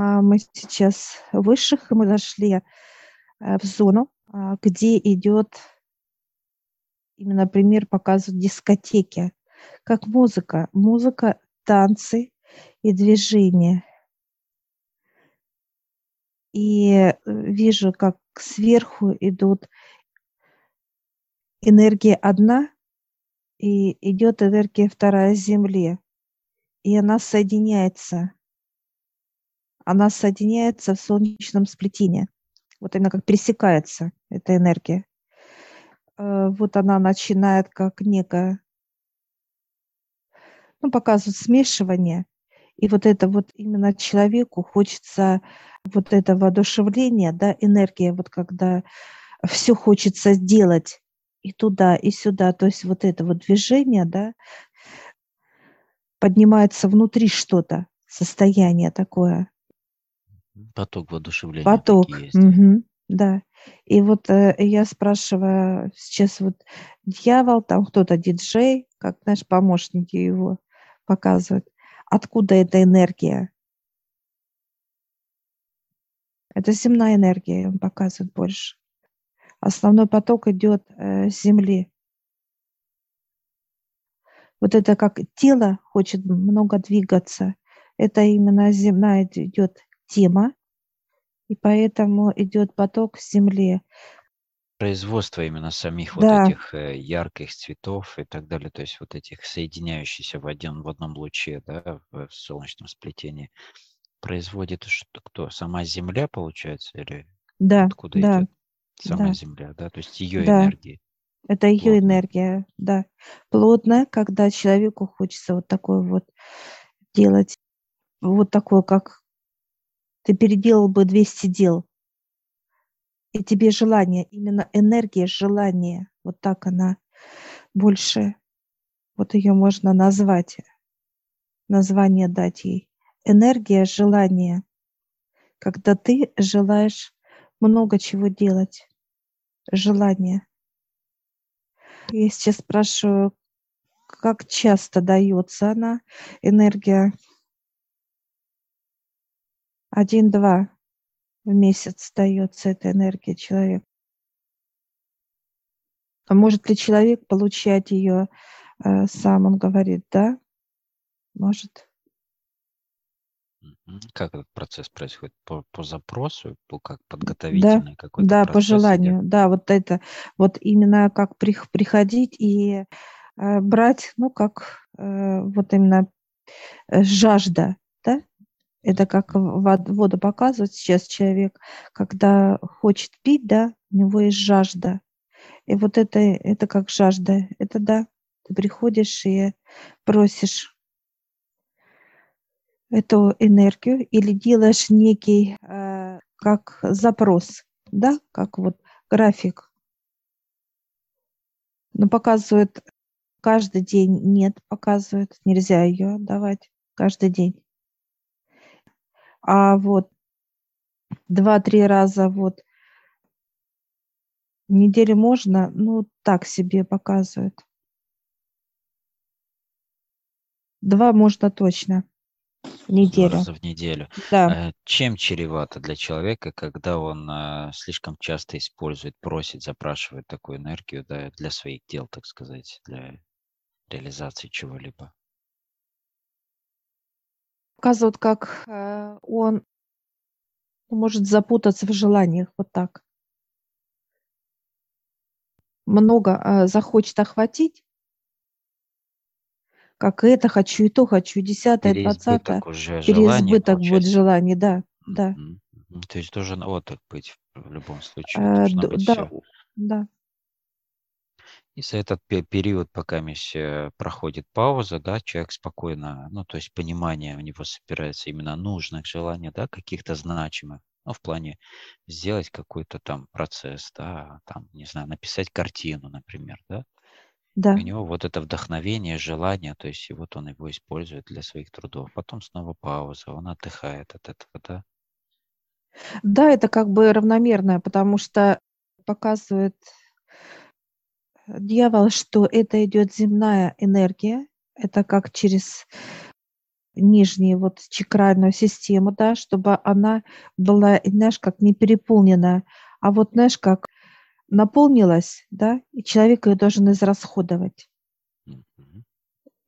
А мы сейчас высших, мы зашли э, в зону, а, где идет, именно пример показывают дискотеки, как музыка. Музыка, танцы и движение. И э, вижу, как сверху идут энергия одна, и идет энергия вторая Земле. И она соединяется. Она соединяется в солнечном сплетении. Вот именно как пересекается эта энергия. Э, вот она начинает как некое, ну, показывает смешивание. И вот это вот именно человеку хочется вот это воодушевление, да, энергия, вот когда все хочется сделать и туда, и сюда, то есть вот это вот движение, да, поднимается внутри что-то, состояние такое. Поток воодушевления. Поток. Угу, да. И вот э, я спрашиваю сейчас вот дьявол, там кто-то диджей, как, знаешь, помощники его показывают, откуда эта энергия? Это земная энергия, он показывает больше. Основной поток идет э, с Земли. Вот это как тело хочет много двигаться. Это именно земная идет тема, и поэтому идет поток с Земли. Производство именно самих да. вот этих э, ярких цветов и так далее, то есть вот этих соединяющихся в, один, в одном луче, да, в, в солнечном сплетении, производит что, кто? Сама Земля, получается, или да, откуда да. идет? Сама Да. Земля, да, то есть ее Да. энергии. Это ее Плотная. энергия, да. Плотная, когда человеку хочется вот такое вот делать, вот такое, как ты переделал бы 200 дел, и тебе желание, именно энергия желания, вот так она больше, вот ее можно назвать, название дать ей. Энергия желания, когда ты желаешь много чего делать желание. Я сейчас спрашиваю, как часто дается она, энергия? Один-два в месяц дается эта энергия человеку. А может ли человек получать ее э, сам, он говорит, да? Может. Как этот процесс происходит? По, по запросу, по как подготовительный да, какой-то да, процесс по идет? желанию, да, вот это, вот именно как прих- приходить и э, брать, ну, как э, вот именно э, жажда, да, это как вод- воду показывает сейчас человек, когда хочет пить, да, у него есть жажда, и вот это, это как жажда, это да, ты приходишь и просишь эту энергию или делаешь некий э, как запрос, да, как вот график. Но показывает каждый день нет, показывает, нельзя ее давать каждый день. А вот два-три раза вот в неделю можно, ну так себе показывает. Два можно точно неделю. раза в неделю. Да. Э, Чем чревато для человека, когда он э, слишком часто использует, просит, запрашивает такую энергию да, для своих дел, так сказать, для реализации чего-либо? Показывают, как э, он может запутаться в желаниях вот так. Много э, захочет охватить, как это хочу, и то хочу, и десятое, двадцатое. Переизбыток будет желаний, да, да. То есть должен отдых быть в любом случае. Быть да, все. да. И за этот пе- период, пока э, проходит пауза, да, человек спокойно, ну, то есть понимание у него собирается именно нужных желаний, да, каких-то значимых, ну, в плане сделать какой-то там процесс, да, там, не знаю, написать картину, например, да. И Да. у него вот это вдохновение, желание, то есть и вот он его использует для своих трудов. Потом снова пауза, он отдыхает от этого, да. Да, это как бы равномерное, потому что показывает дьявол, что это идет земная энергия, это как через нижнюю вот чакральную систему, да, чтобы она была, знаешь, как не переполнена, а вот, знаешь, как наполнилась, да, и человек ее должен израсходовать.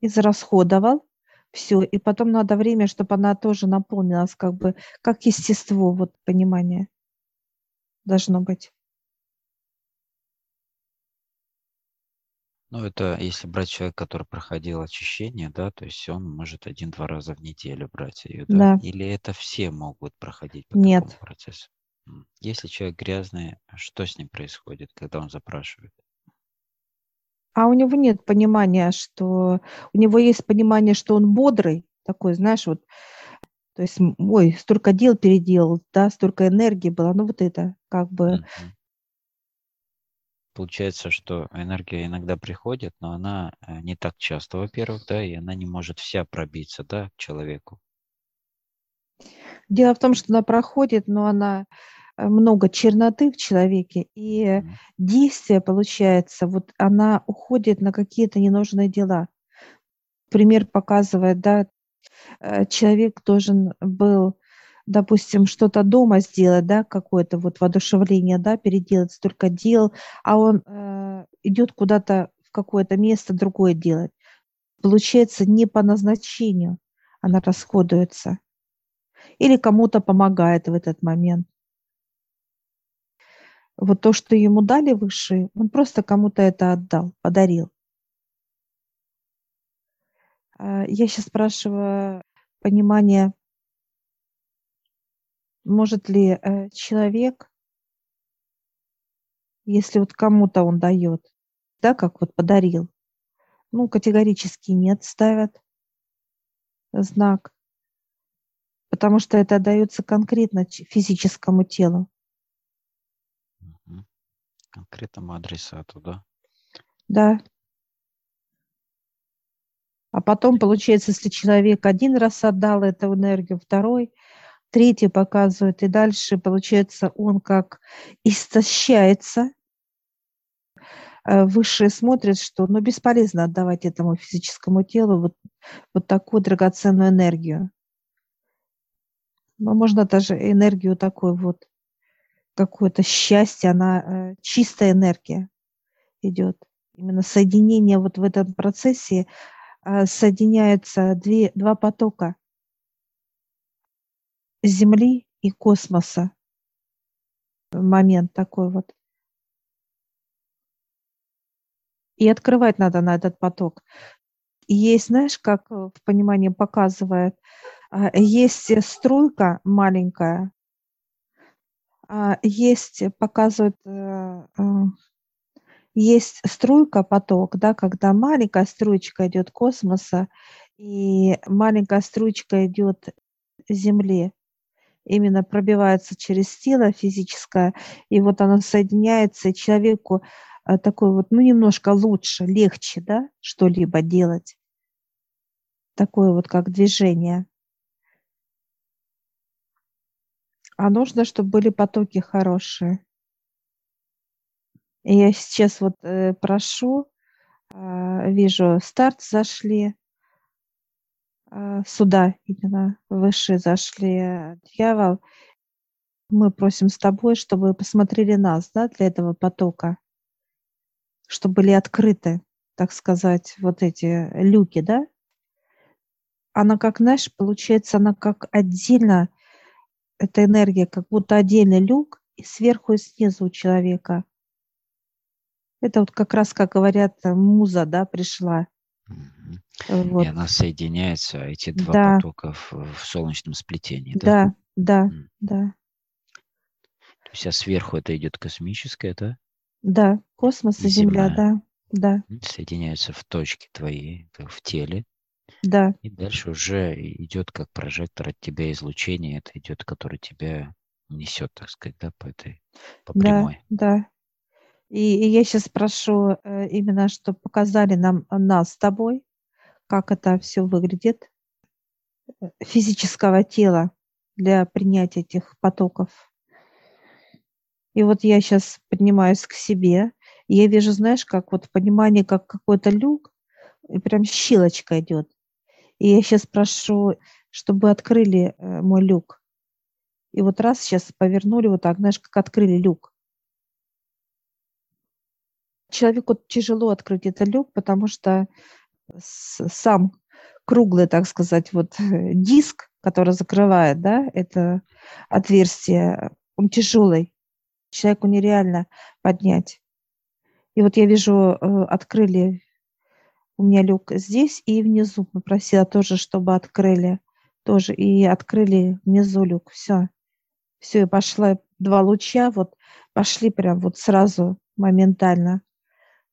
Израсходовал, все, и потом надо время, чтобы она тоже наполнилась, как бы, как естество, вот понимание должно быть. Ну, это если брать человека, который проходил очищение, да, то есть он может один-два раза в неделю брать ее, да? Да, Или это все могут проходить по нет. такому процессу? Если человек грязный, что с ним происходит, когда он запрашивает? А у него нет понимания, что... У него есть понимание, что он бодрый, такой, знаешь, вот, то есть, ой, столько дел переделал, да, столько энергии было, ну вот это, как бы, Мгм. Получается, что энергия иногда приходит, но она э, не так часто, во-первых, да, и она не может вся пробиться, да, к человеку. Дело в том, что она проходит, но она э, много черноты в человеке, и Мгм. действие, получается, вот она уходит на какие-то ненужные дела. Пример показывает, да, э, человек должен был, допустим, что-то дома сделать, да, какое-то вот воодушевление, да, переделать столько дел, а он э, идет куда-то в какое-то место другое делать. Получается, не по назначению она расходуется. Или кому-то помогает в этот момент. Вот то, что ему дали высшие, он просто кому-то это отдал, подарил. А, Я сейчас спрашиваю понимание, может ли э, человек, если вот кому-то он дает, да, как вот подарил, ну, категорически нет, ставят знак, потому что это дается конкретно физическому телу. Конкретному адресату, да. Да. А потом, получается, если человек один раз отдал эту энергию, второй, третий показывает, и дальше, получается, он как истощается. Э, Высшие смотрят, что ну, бесполезно отдавать этому физическому телу вот, вот такую драгоценную энергию. Но можно даже энергию такой вот, какое-то счастье, она э, чистая энергия идет. Именно соединение вот в этом процессе а, соединяются две, два потока Земли и космоса. Момент такой вот. И открывать надо на этот поток. И есть, знаешь, как э, в понимании показывает, а, есть э, струйка маленькая, а, есть, э, показывает, есть струйка, поток, да, когда маленькая струечка идет космоса, и маленькая струечка идет Земли. Именно пробивается через тело физическое, и вот оно соединяется, и человеку э, такой вот, ну, немножко лучше, легче, да, что-либо делать. Такое вот как движение. А нужно, чтобы были потоки хорошие. И я сейчас вот э, прошу, а, вижу, старт зашли, а, сюда именно выше зашли, э, дьявол. Мы просим с тобой, чтобы посмотрели нас, да, для этого потока, чтобы были открыты, так сказать, вот эти люки, да. Она как, знаешь, получается, она как отдельно, эта энергия, как будто отдельный люк, и сверху и снизу у человека. Это вот как раз, как говорят, э, муза, да, пришла. Э, И Вот. она соединяется, эти два Да, потока в, в солнечном сплетении, да? да, да, да, То есть, а сверху это идет космическое, да? да. Космос и Земля, Неземное. да, да, Соединяются в точке твоей, как в теле. да, И дальше уже идет как прожектор от тебя излучение, это идет, который тебя несет, так сказать, да, по этой, по да, прямой. да. И, и я сейчас прошу э, именно, чтобы показали нам э, нас с тобой, как это все выглядит, э, физического тела для принятия этих потоков. И вот я сейчас поднимаюсь к себе, и я вижу, знаешь, как вот в понимании, как какой-то люк, и прям щелочка идет. И я сейчас прошу, чтобы открыли мой люк. И вот раз сейчас повернули вот так, знаешь, как открыли люк. Человеку тяжело открыть этот люк, потому что сам круглый, так сказать, вот диск, который закрывает, да, это отверстие, он тяжелый. Человеку нереально поднять. И вот я вижу, э, открыли у меня люк здесь и внизу. Попросила тоже, чтобы открыли. Тоже и открыли внизу люк. Все. Все, и пошла два луча, вот пошли прям вот сразу, моментально.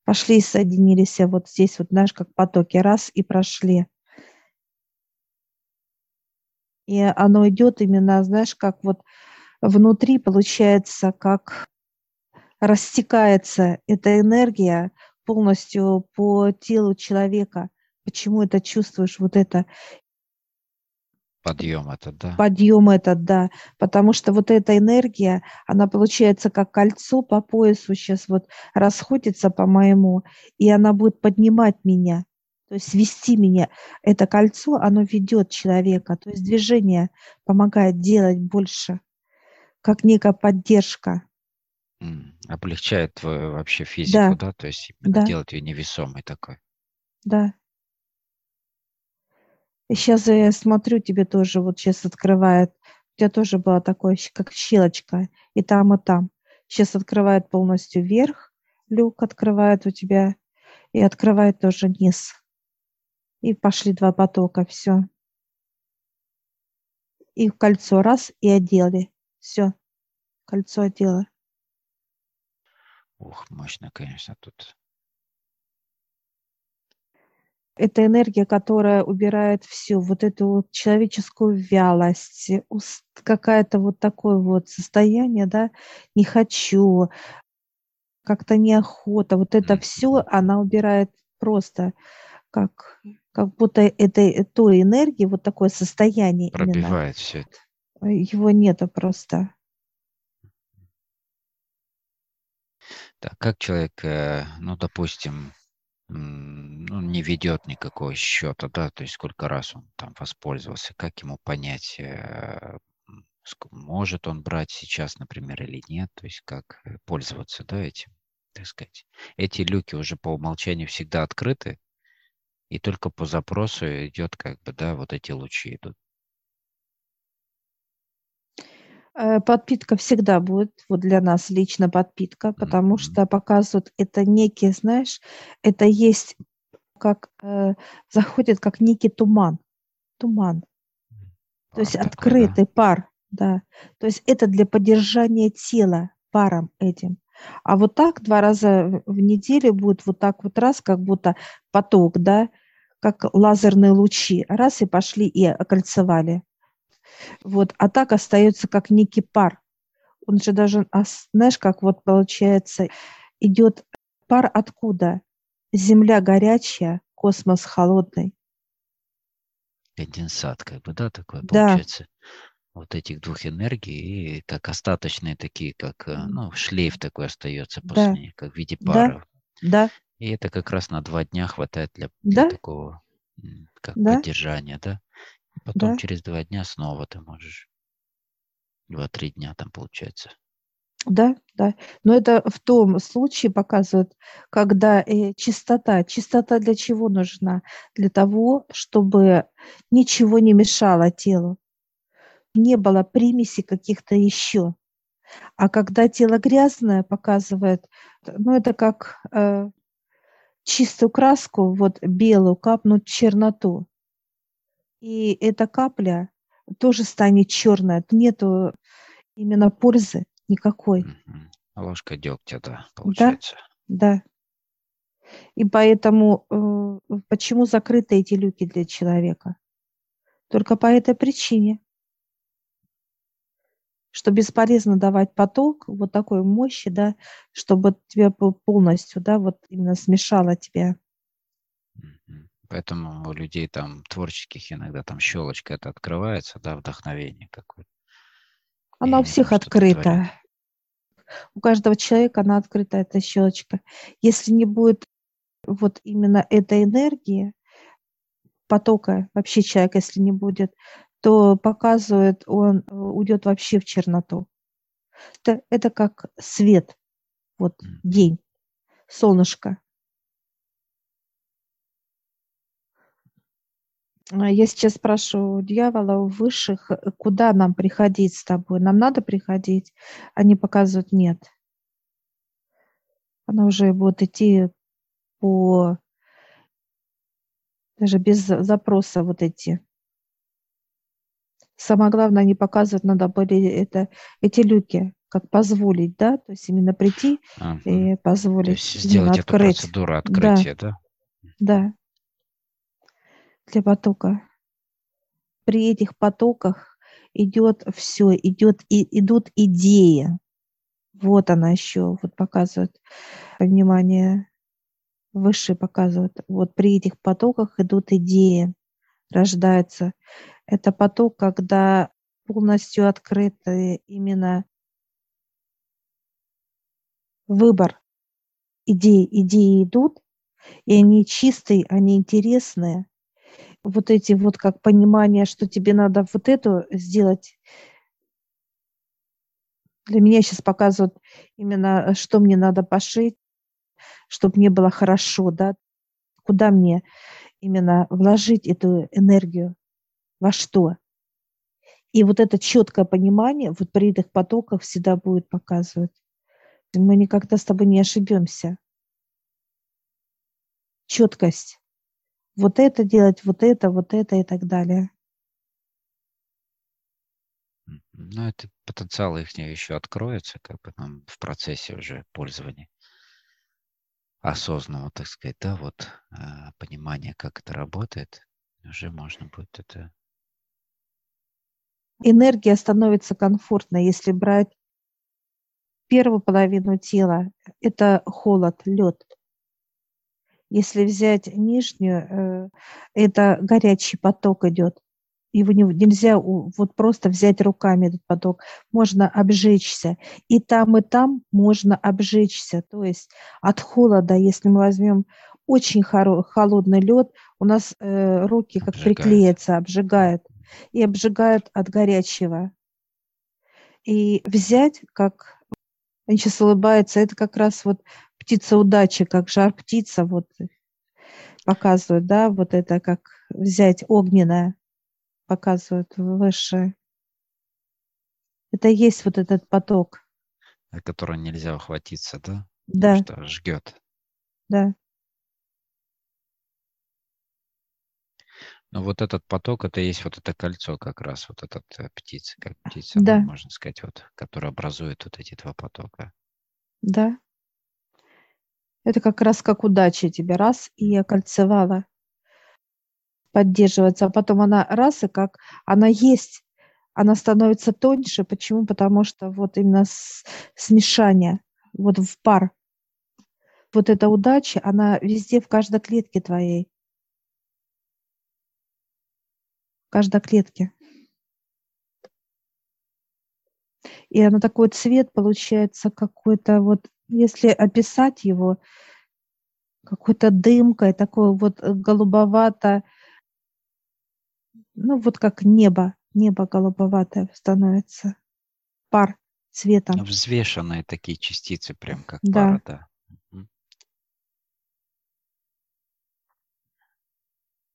Пошли и соединились вот здесь, вот знаешь, как потоки, раз и прошли. И оно идет именно, знаешь, как вот внутри получается, как растекается эта энергия полностью по телу человека. Почему это чувствуешь, вот это Подъем этот, да? Подъем этот, да. Потому что вот эта энергия, она получается как кольцо по поясу сейчас вот расходится по моему, и она будет поднимать меня, то есть вести меня. Это кольцо, оно ведет человека, то есть движение помогает делать больше, как некая поддержка. Облегчает твою вообще физику, Да, да? То есть да, делает ее невесомой такой. да. Сейчас я смотрю, тебе тоже вот сейчас открывает. У тебя тоже была такое, щ- как щелочка, и там, и там. Сейчас открывает полностью вверх, люк открывает у тебя, и открывает тоже низ. И пошли два потока, все. И кольцо раз, и одели. Все, кольцо одела. Ух, мощно, конечно, тут. Это энергия, которая убирает всю вот эту вот человеческую вялость, какая-то вот такое вот состояние, да, не хочу, как-то неохота. Вот это все она убирает просто, как, как будто это той энергии, вот такое состояние именно, Пробивает все это. э, его нету просто. Так, как человек, э, ну, допустим, ну, не ведет никакого счета, да, то есть сколько раз он там воспользовался, как ему понять, э, может он брать сейчас, например, или нет, то есть как э, пользоваться, да, этим, так сказать. Эти люки уже по умолчанию всегда открыты, и только по запросу идет как бы, да, вот эти лучи идут. Э, Подпитка всегда будет, вот для нас лично подпитка, потому Мгм. что показывают это некий, знаешь, это есть как э, заходит как некий туман, туман, то есть Пар такой, да? открытый пар, да. То есть это для поддержания тела паром этим. А вот так два раза в неделю будет вот так вот раз, как будто поток, да, как лазерные лучи, раз и пошли и окольцевали. Вот, а так остается как некий пар. Он же даже, ас- знаешь, как вот получается, идет пар откуда? Земля горячая, космос холодный. Конденсат, как бы, да, такой Да, получается. Вот этих двух энергий, и как остаточные такие, как, э, ну, шлейф такой остается да, после них, как в виде да, пара. да, И это как раз на два дня хватает для, для да, такого, как да, поддержания, да. Потом да, через два дня снова ты можешь, два-три дня там получается. да, да. Но это в том случае показывает, когда э, чистота. Чистота для чего нужна? Для того, чтобы ничего не мешало телу, не было примеси каких-то еще. А когда тело грязное, показывает, т- ну это как э, чистую краску, вот белую, капнуть черноту. И эта капля тоже станет черная. Нету именно пользы никакой. Мгм. Ложка дегтя, да, Да, получается. да. И поэтому э, почему закрыты эти люки для человека? Только по этой причине, что бесполезно давать поток вот такой мощи, да, чтобы тебя пол- полностью, да, вот именно смешало тебя. Поэтому у людей там творческих иногда там щелочка это открывается, да, вдохновение какое-то. Она у всех открыта. У каждого человека она открыта, эта щелочка. Если не будет вот именно этой энергии, потока вообще человек, если не будет, то показывает, он э, уйдет вообще в черноту. Это, это как свет, вот день, солнышко. Я сейчас спрашиваю дьявола у высших, куда нам приходить с тобой? Нам надо приходить? Они показывают нет. Она уже будет идти по даже без запроса вот эти. Самое главное, они показывают, надо были это, эти люки, как позволить, да, то есть именно прийти ага. и позволить. То есть сделать эту открыть. процедуру открытия, да? Да. да. Для потока. При этих потоках идет все, идет, и, идут идеи. Вот она еще, вот показывает, внимание, выше показывает, вот при этих потоках идут идеи, рождаются. Это поток, когда полностью открыты именно выбор идей. Идеи идут, и они чистые, они интересные. Вот эти вот как понимание, что тебе надо вот эту сделать, для меня сейчас показывают именно, что мне надо пошить, чтобы мне было хорошо, да, куда мне именно вложить эту энергию, во что. И вот это четкое понимание вот при этих потоках всегда будет показывать. Мы никогда с тобой не ошибемся. Четкость. Вот это делать, вот это, вот это и так далее. Ну, это потенциал их еще откроется, как бы нам в процессе уже пользования осознанного, так сказать, да, вот э, понимания, как это работает, уже можно будет это. Энергия становится комфортной, если брать первую половину тела. Это холод, лед. Если взять нижнюю, э, это горячий поток идет его не, нельзя вот просто взять руками этот поток, можно обжечься. И там, и там можно обжечься. То есть от холода, если мы возьмем очень холодный лед, у нас э, руки как обжигает. приклеятся, обжигают. И обжигают от горячего. И взять, как они сейчас улыбаются, это как раз вот птица удачи, как жар птица, вот показывают, да, вот это как взять огненное показывают выше. Это есть вот этот поток. На который нельзя ухватиться, да? Да. Потому что жгет. Да. Но вот этот поток, это есть вот это кольцо как раз, вот этот э, птица, как птица, да. ну, можно сказать, вот, которая образует вот эти два потока. Да. Это как раз как удача тебе раз и окольцевала поддерживаться, а потом она раз, и как она есть, она становится тоньше. Почему? Потому что вот именно с, смешание, вот в пар. Вот эта удача, она везде, в каждой клетке твоей. В каждой клетке. И она такой цвет получается какой-то вот, если описать его, какой-то дымкой, такой вот голубовато ну вот как небо, небо голубоватое становится, пар цветом. Взвешенные такие частицы, прям как да. пара, да.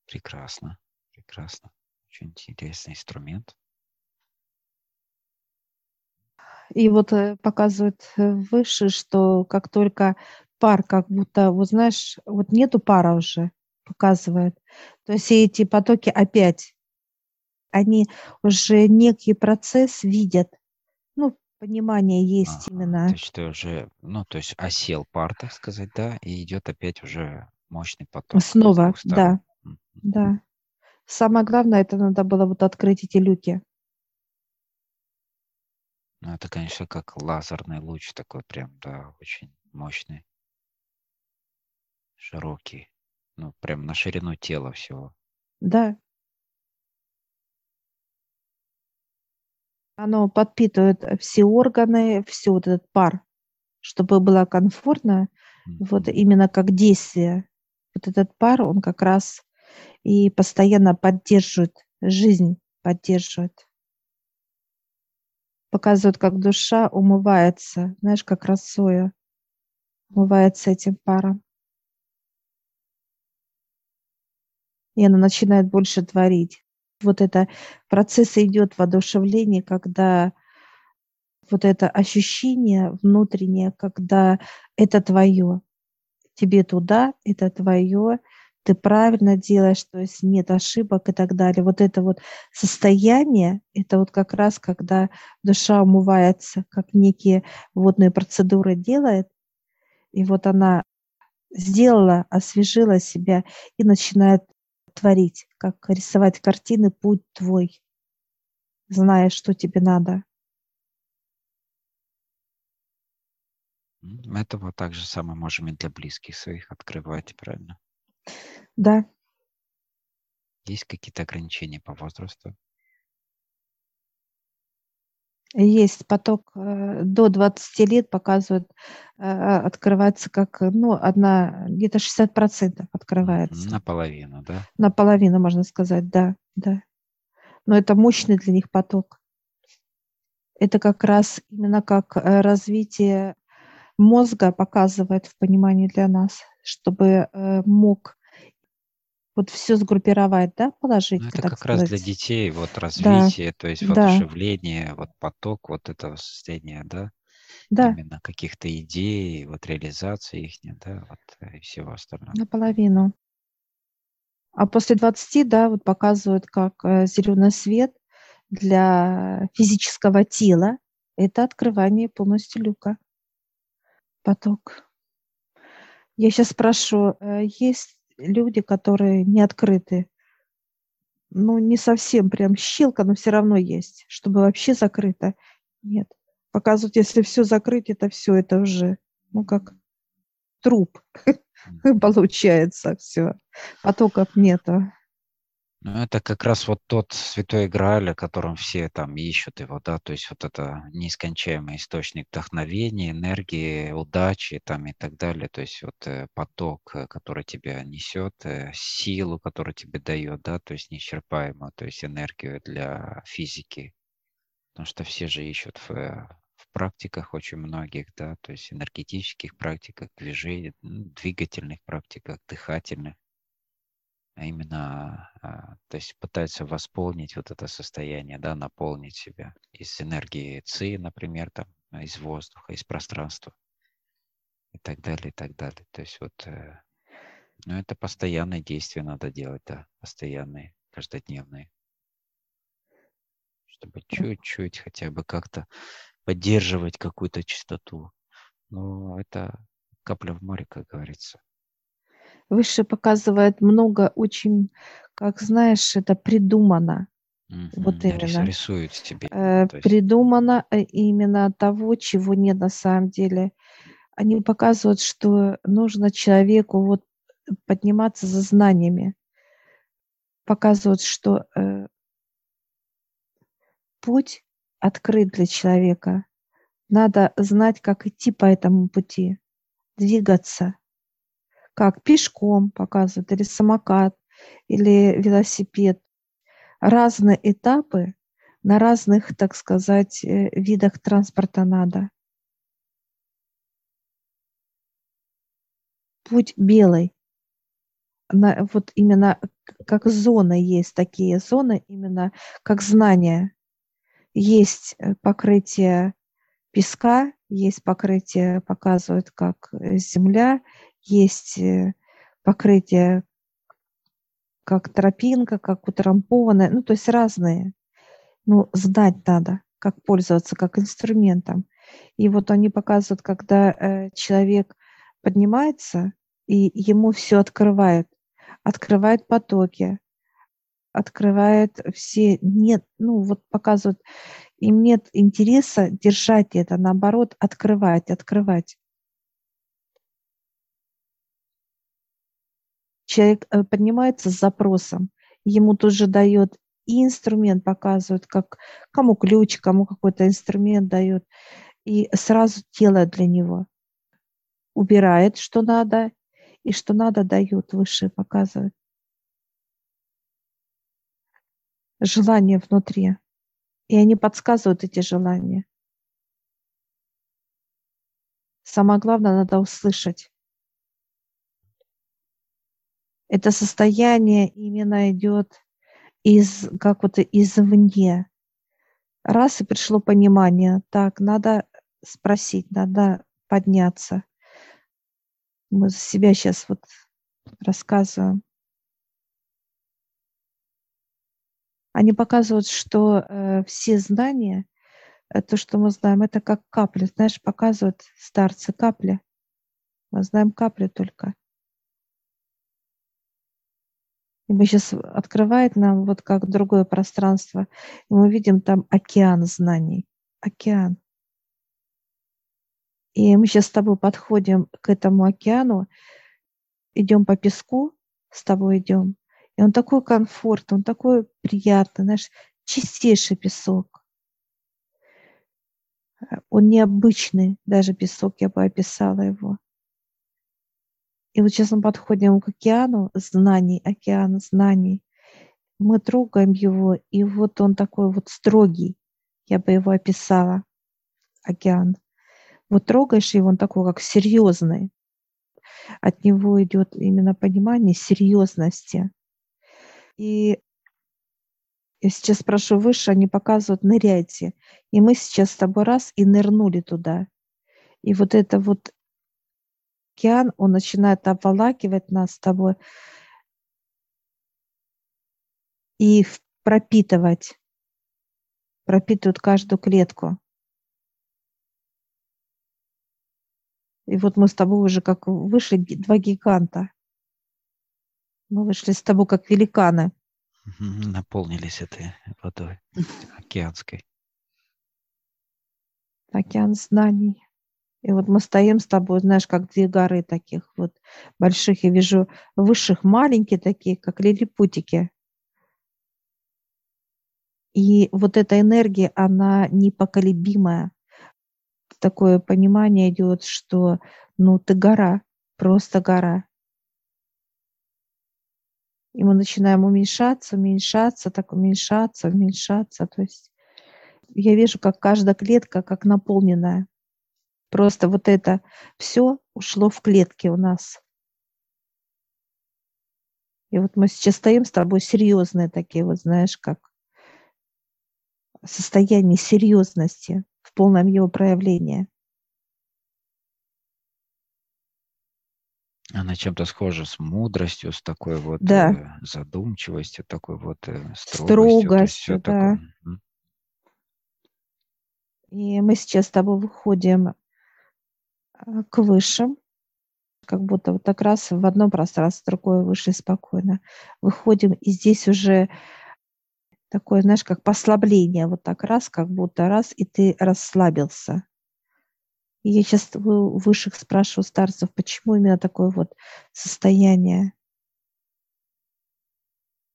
Прекрасно, прекрасно. Очень интересный инструмент. И вот э, показывает э, выше, что как только пар, как будто, вот знаешь, вот нету пара уже, показывает. То есть эти потоки опять они уже некий процесс видят, ну, понимание есть ага, именно. То есть ты уже, ну, то есть осел пар, так сказать, да, и идет опять уже мощный поток. Снова, да, да. Самое главное, это надо было вот открыть эти люки. Ну, это, конечно, как лазерный луч такой прям, да, очень мощный, широкий, ну, прям на ширину тела всего. Да, Оно подпитывает все органы, все вот этот пар, чтобы было комфортно, вот именно как действие. Вот этот пар, он как раз и постоянно поддерживают жизнь, поддерживают. Показывают, как душа умывается, знаешь, как росою умывается этим паром. И она начинает больше творить. Вот это процесс идет воодушевление, когда вот это ощущение внутреннее, когда это твое, тебе туда, это твое, ты правильно делаешь, то есть нет ошибок и так далее. Вот это вот состояние, это вот как раз, когда душа умывается, как некие водные процедуры делает, и вот она сделала, освежила себя и начинает творить, как рисовать картины «Путь твой», зная, что тебе надо. Это вот так же самое можем и для близких своих открывать, правильно? Да. Есть какие-то ограничения по возрасту? Есть поток э, до 20 лет показывает, э, открывается как, ну, одна, где-то 60% открывается. Наполовину, да? Наполовину, можно сказать, да, да. Но это мощный для них поток. Это как раз именно как э, развитие мозга показывает в понимании для нас, чтобы мог вот все сгруппировать, да, положить, Ну, это как раз для сказать. детей, вот Да, развитие, то есть да, воодушевление, вот поток вот этого состояния, да, да, именно каких-то идей, вот реализации их, да, вот э, и всего остального. наполовину. А после 20, да, вот показывают, как э, зеленый свет для физического тела– это открывание полностью люка, поток. Я сейчас спрошу, э, есть люди, которые не открыты? Ну, не совсем прям щелка, но все равно есть, чтобы вообще закрыто. Нет. Показывают, если все закрыть, это все, это уже, ну, как труп получается все. Потоков нету. Ну, это как раз вот тот святой Грааль, о котором все там ищут его, да, то есть вот это неискончаемый источник вдохновения, энергии, удачи там и так далее, то есть вот э, поток, э, который тебя несет, э, силу, которую тебе дает, да, то есть неисчерпаемую, то есть энергию для физики, потому что все же ищут в, в практиках очень многих, да, то есть энергетических практиках, движений, двигательных практиках, дыхательных, а именно, а, то есть пытаются восполнить вот это состояние, да, наполнить себя из энергии ЦИ, например, там, а, из воздуха, из пространства и так далее, и так далее. То есть вот, э, ну, это постоянные действия надо делать, да, постоянные, каждодневные, чтобы чуть-чуть хотя бы как-то поддерживать какую-то чистоту. Ну, это капля в море, как говорится. Выше показывает много очень, как знаешь, это придумано. Вот Мгм. Рис- именно. Рисует себе. Э, Придумано э, именно того, чего нет на самом деле. Они показывают, что нужно человеку вот подниматься за знаниями. Показывают, что э, путь открыт для человека. Надо знать, как идти по этому пути, двигаться. Как пешком показывают, или самокат, или велосипед. Разные этапы на разных, так сказать, э, видах транспорта надо. Путь белый. На, вот именно как зоны есть такие зоны, именно как знания. Есть э, покрытие песка, есть покрытие, показывают, как э, земля, есть э, покрытие, как тропинка, как утрамбованная, ну, то есть разные. Ну, знать надо, как пользоваться, как инструментом. И вот они показывают, когда э, человек поднимается, и ему все открывает, открывает потоки, открывает все, нет, ну вот показывают, им нет интереса держать это, наоборот, открывать, открывать. Человек э, поднимается с запросом, ему тут же дает и инструмент показывают, как кому ключ, кому какой-то инструмент дает, и сразу делает для него. Убирает, что надо, и что надо дают, выше показывают. желания внутри. И они подсказывают эти желания. Самое главное, надо услышать. Это состояние именно идет из, как вот извне. Раз и пришло понимание, так, надо спросить, надо подняться. Мы за себя сейчас вот рассказываем. Они показывают, что э, все знания, э, то, что мы знаем, это как капли. Знаешь, показывают старцы капли. Мы знаем капли только. Мы сейчас открывает нам вот как другое пространство, и мы видим там океан знаний. Океан. И мы сейчас с тобой подходим к этому океану, идем по песку, с тобой идем, и он такой комфорт, он такой приятный, знаешь, чистейший песок. Он необычный, даже песок, я бы описала его. И вот сейчас мы подходим к океану знаний, океан знаний. Мы трогаем его, и вот он такой вот строгий, я бы его описала, океан. Вот трогаешь его, он такой как серьезный. От него идет именно понимание серьезности. И я сейчас спрошу выше, они показывают, ныряйте. И мы сейчас с тобой раз и нырнули туда. И вот это вот океан, он начинает обволакивать нас с тобой и пропитывать, пропитывают каждую клетку. И вот мы с тобой уже как вышли два гиганта. Мы вышли с тобой как великаны. Наполнились этой водой океанской. Океан знаний. И вот мы стоим с тобой, знаешь, как две горы таких вот больших. Я вижу высших маленькие такие, как лилипутики. И вот эта энергия, она непоколебимая. Такое понимание идет, что ну ты гора, просто гора. И мы начинаем уменьшаться, уменьшаться, так уменьшаться, уменьшаться. То есть я вижу, как каждая клетка как наполненная. Просто вот это все ушло в клетки у нас. И вот мы сейчас стоим с тобой серьезные такие, вот знаешь, как состояние серьезности в полном его проявлении. Она чем-то схожа с мудростью, с такой вот да. э, задумчивостью, такой вот э, строгостью. Строгостью, да. Такое. И мы сейчас с тобой выходим к высшим, как будто вот так раз в одно пространство, другое выше спокойно. Выходим, и здесь уже такое, знаешь, как послабление, вот так раз, как будто раз, и ты расслабился. И я сейчас у высших спрашиваю старцев, почему именно такое вот состояние.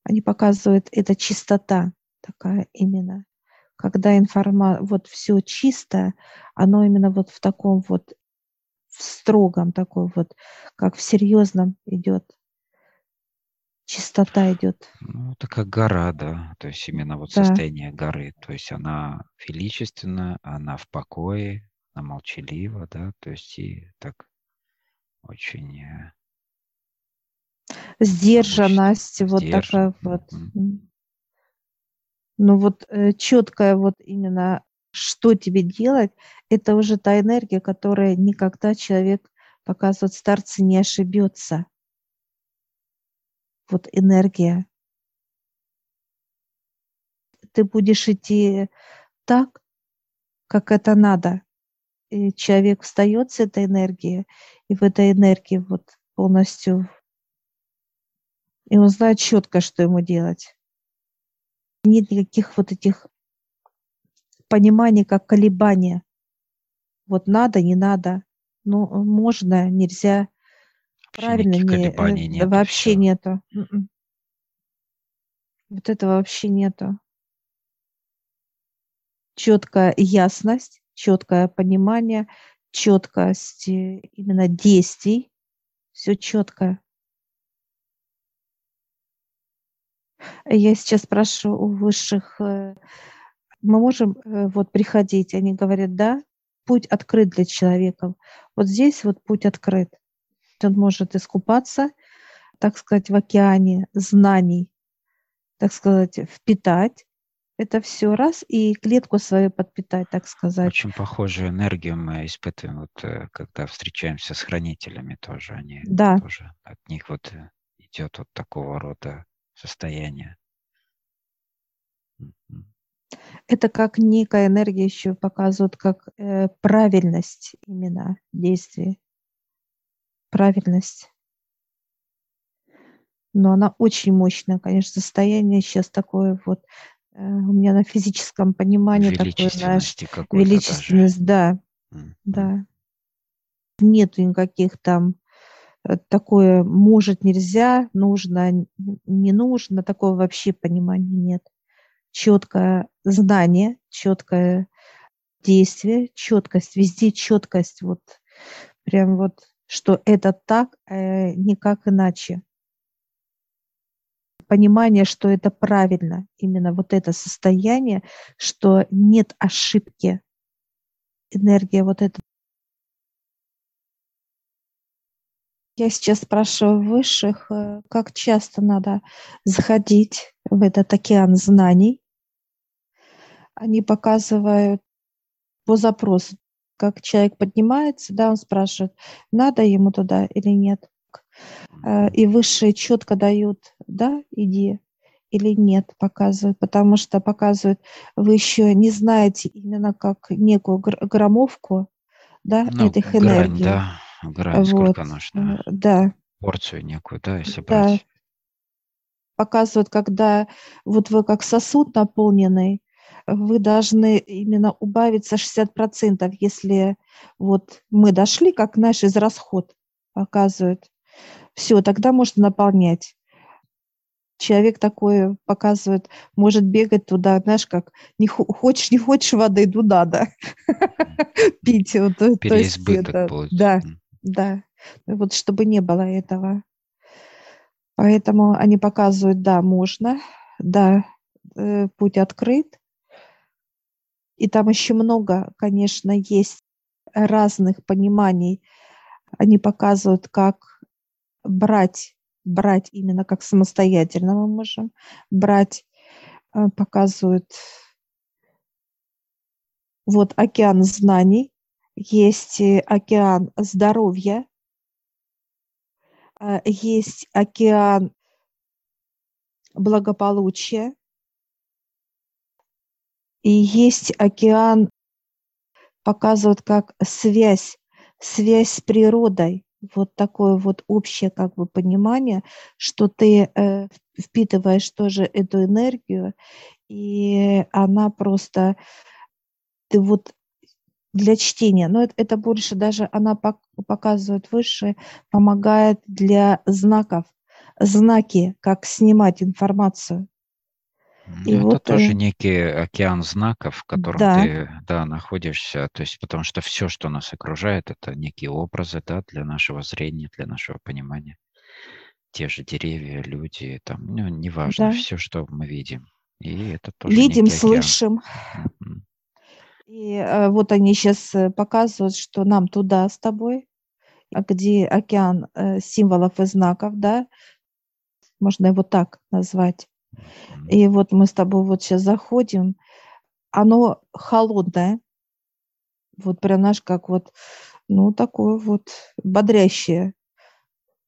Они показывают, это чистота такая именно. Когда информация, вот все чисто, оно именно вот в таком вот в строгом такой вот, как в серьезном идет. Чистота идет. Ну, это как гора, да. То есть именно вот да. состояние горы. То есть она величественна, она в покое, она молчалива, да. То есть и так очень э, сдержанность, вот такая вот. Mm-hmm. Ну вот э, четкая вот именно что тебе делать, это уже та энергия, которая никогда человек, показывает старцы, не ошибется. Вот энергия. Ты будешь идти так, как это надо. И человек встает с этой энергии, и в этой энергии вот полностью, и он знает четко, что ему делать. Нет никаких вот этих понимание как колебание. Вот надо, не надо. Ну, можно, нельзя. Правильно, не, э, нет, вообще все. нету. М-м. Вот этого вообще нету. Четкая ясность, четкое понимание, четкость э, именно действий. Все четко. Я сейчас спрашиваю у высших, э, мы можем э, вот приходить? Они говорят, да, путь открыт для человека. Вот здесь вот путь открыт. Он может искупаться, так сказать, в океане знаний, так сказать, впитать это все раз и клетку свою подпитать, так сказать. Очень похожую энергию мы испытываем, вот, э, когда встречаемся с хранителями тоже. Они Да, тоже от них вот э, идет вот такого рода состояние. Это как некая энергия еще показывает, как э, правильность именно действий, правильность. Но она очень мощная, конечно, состояние сейчас такое вот Э, у меня на физическом понимании такое, знаешь, Величественности какой-то даже. величественность, да, Мгм. да. Нету никаких там э, такое может, нельзя, нужно, не нужно, такого вообще понимания нет. Четкое знание, четкое действие, четкость, везде четкость, вот прям вот, что это так, э, никак иначе. Понимание, что это правильно, именно вот это состояние, что нет ошибки. Энергия вот эта. Я сейчас спрашиваю высших, э, как часто надо заходить в этот океан знаний. Они показывают по запросу, как человек поднимается, да, он спрашивает, надо ему туда или нет. Э, И высшие четко дают, да, иди или нет, показывают, потому что показывают, вы еще не знаете именно как некую гр- граммовку, да, Ну, этих грань, энергий. да, грань, Вот, сколько нужно, э, да, порцию некую, да, если да, брать. показывают, когда вот вы как сосуд наполненный, вы должны именно убавиться 60%, если вот мы дошли, как наш израсход показывает. Все, тогда можно наполнять. Человек такой показывает, может бегать туда, знаешь, как не хо- хочешь, не хочешь воды, ну надо пить. Переизбыток это, получится. да, да, вот чтобы не было этого. Поэтому они показывают, да, можно, да, э, путь открыт. И там еще много, конечно, есть разных пониманий. Они показывают, как брать, брать именно как самостоятельно мы можем брать, э, показывают вот океан знаний, есть э, океан здоровья, э, есть океан благополучия, и есть океан, показывают как связь, связь с природой. Вот такое вот общее как бы понимание, что ты э, впитываешь тоже эту энергию, и она просто, ты вот для чтения, но это, это больше даже она пок- показывает выше, помогает для знаков, знаки, как снимать информацию. И Ну, это вот, тоже э, некий океан знаков, в котором да, ты, да, находишься. То есть, потому что все, что нас окружает, это некие образы, да, для нашего зрения, для нашего понимания. Те же деревья, люди, там, ну, неважно, да, все, что мы видим. И это тоже видим, океан. слышим. Мгм. И э, вот они сейчас показывают, что нам туда с тобой, а где океан э, символов и знаков, да, можно его так назвать. И вот мы с тобой вот сейчас заходим, оно холодное, вот прям наш как вот, ну, такое вот бодрящее.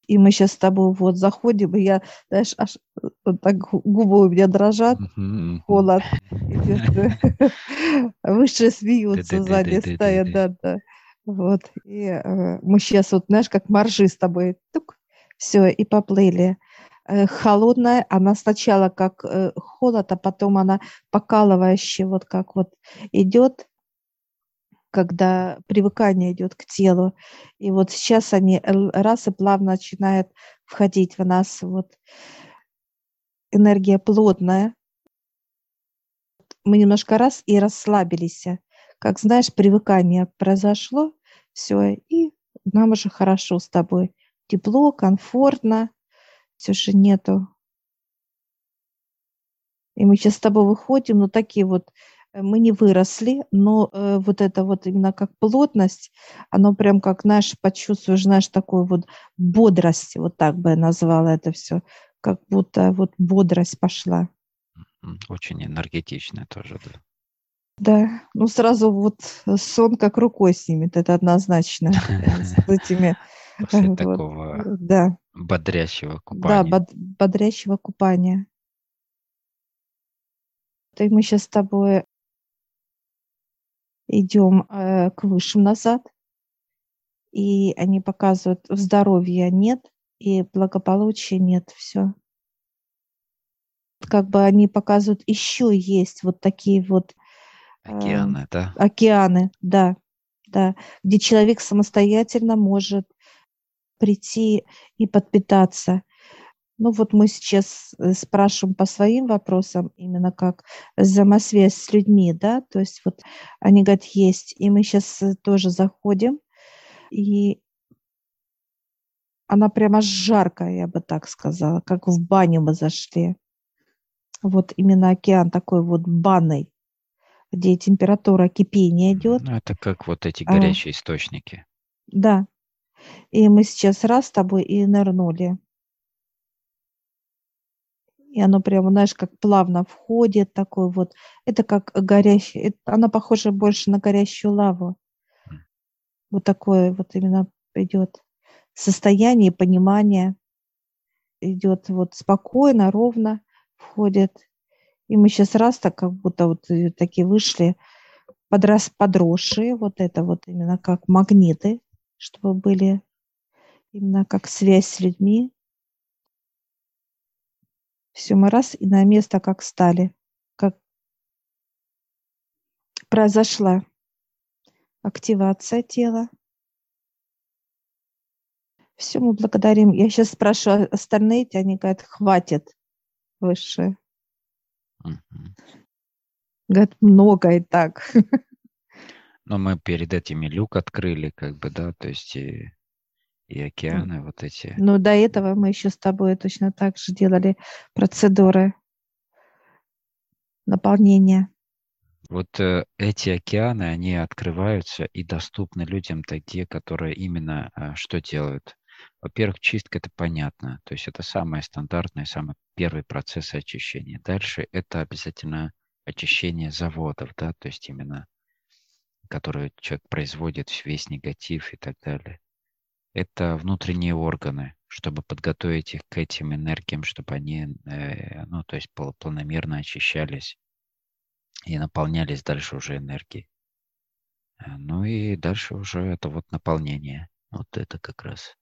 И мы сейчас с тобой вот заходим, и я, знаешь, аж э, вот так гу- губы у меня дрожат, холод. Выше смеются сзади стоят, да-да. Вот. И э, мы сейчас вот, знаешь, как моржи с тобой, тук, все, и поплыли. Э, холодная, она сначала как э, холод, а потом она покалывающая, вот как вот идет, когда привыкание идет к телу. И вот сейчас они раз и плавно начинают входить в нас. Вот энергия плотная. Мы немножко раз и расслабились. Как знаешь, привыкание произошло, все, и нам уже хорошо с тобой. Тепло, комфортно, все же нету И мы сейчас с тобой выходим, ну такие вот, э, мы не выросли, но э, вот это вот именно как плотность, оно прям как, знаешь, почувствуешь, знаешь, такую вот бодрость, вот так бы я назвала это все, как будто вот бодрость пошла. Очень энергетично тоже, да. Да, ну сразу вот сон как рукой снимет, это однозначно. С этими, После вот, такого да, бодрящего да, купания. бод- бодрящего купания. То мы сейчас с тобой идем э, к высшим назад, и они показывают, здоровья нет, и благополучия нет, все. Как бы они показывают, еще есть вот такие вот э, Океаны, да? океаны, да, да, где человек самостоятельно может прийти и подпитаться. Ну вот мы сейчас э, спрашиваем по своим вопросам, именно как взаимосвязь с людьми, да, то есть вот они говорят, есть, и мы сейчас тоже заходим, и она прямо жаркая, я бы так сказала, как в баню мы зашли. Вот именно океан такой вот банный, где температура кипения идет. Ну, это как вот эти А. горячие источники. Да. И мы сейчас раз с тобой и нырнули. И оно прямо, знаешь, как плавно входит, такой вот. Это как горящий, оно похоже больше на горящую лаву. Вот такое вот именно идет состояние, понимание. Идет вот спокойно, ровно входит. И мы сейчас раз так как будто вот э, такие вышли, подрос, подросшие, вот это вот именно как магниты, чтобы были именно как связь с людьми. Все, мы раз и на место как стали, как произошла активация тела. Все, мы благодарим. Я сейчас спрашиваю остальные, эти, они говорят, хватит выше. Мгм. Говорят, много и так. Но мы перед этим и люк открыли, как бы, да, то есть и, и океаны вот эти. Но до этого мы еще с тобой точно так же делали процедуры наполнения. Вот э, эти океаны, они открываются и доступны людям те, которые именно э, что делают. Во-первых, чистка это понятно, то есть это самый стандартный, самый первый процесс очищения. Дальше это обязательно очищение заводов, да, то есть именно которые человек производит весь негатив и так далее. Это внутренние органы, чтобы подготовить их к этим энергиям, чтобы они, э, ну, то есть планомерно очищались и наполнялись дальше уже энергией. Э, Ну и дальше уже это вот наполнение. Вот это как раз.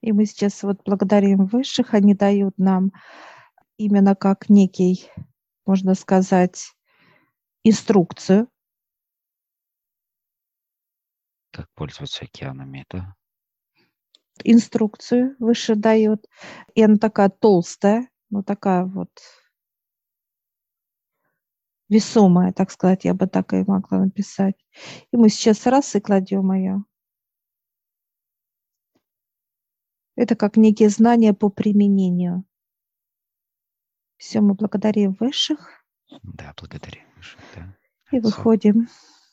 И мы сейчас вот благодарим высших, они дают нам именно как некий, можно сказать, инструкцию, Как пользоваться океанами, да? инструкцию выше дает. И она такая толстая, ну такая вот весомая, так сказать, я бы так и могла написать. И мы сейчас раз и кладем ее. Это как некие знания по применению. Все, мы благодарим высших Да, благодарю. Высших, да. и Отцов. выходим.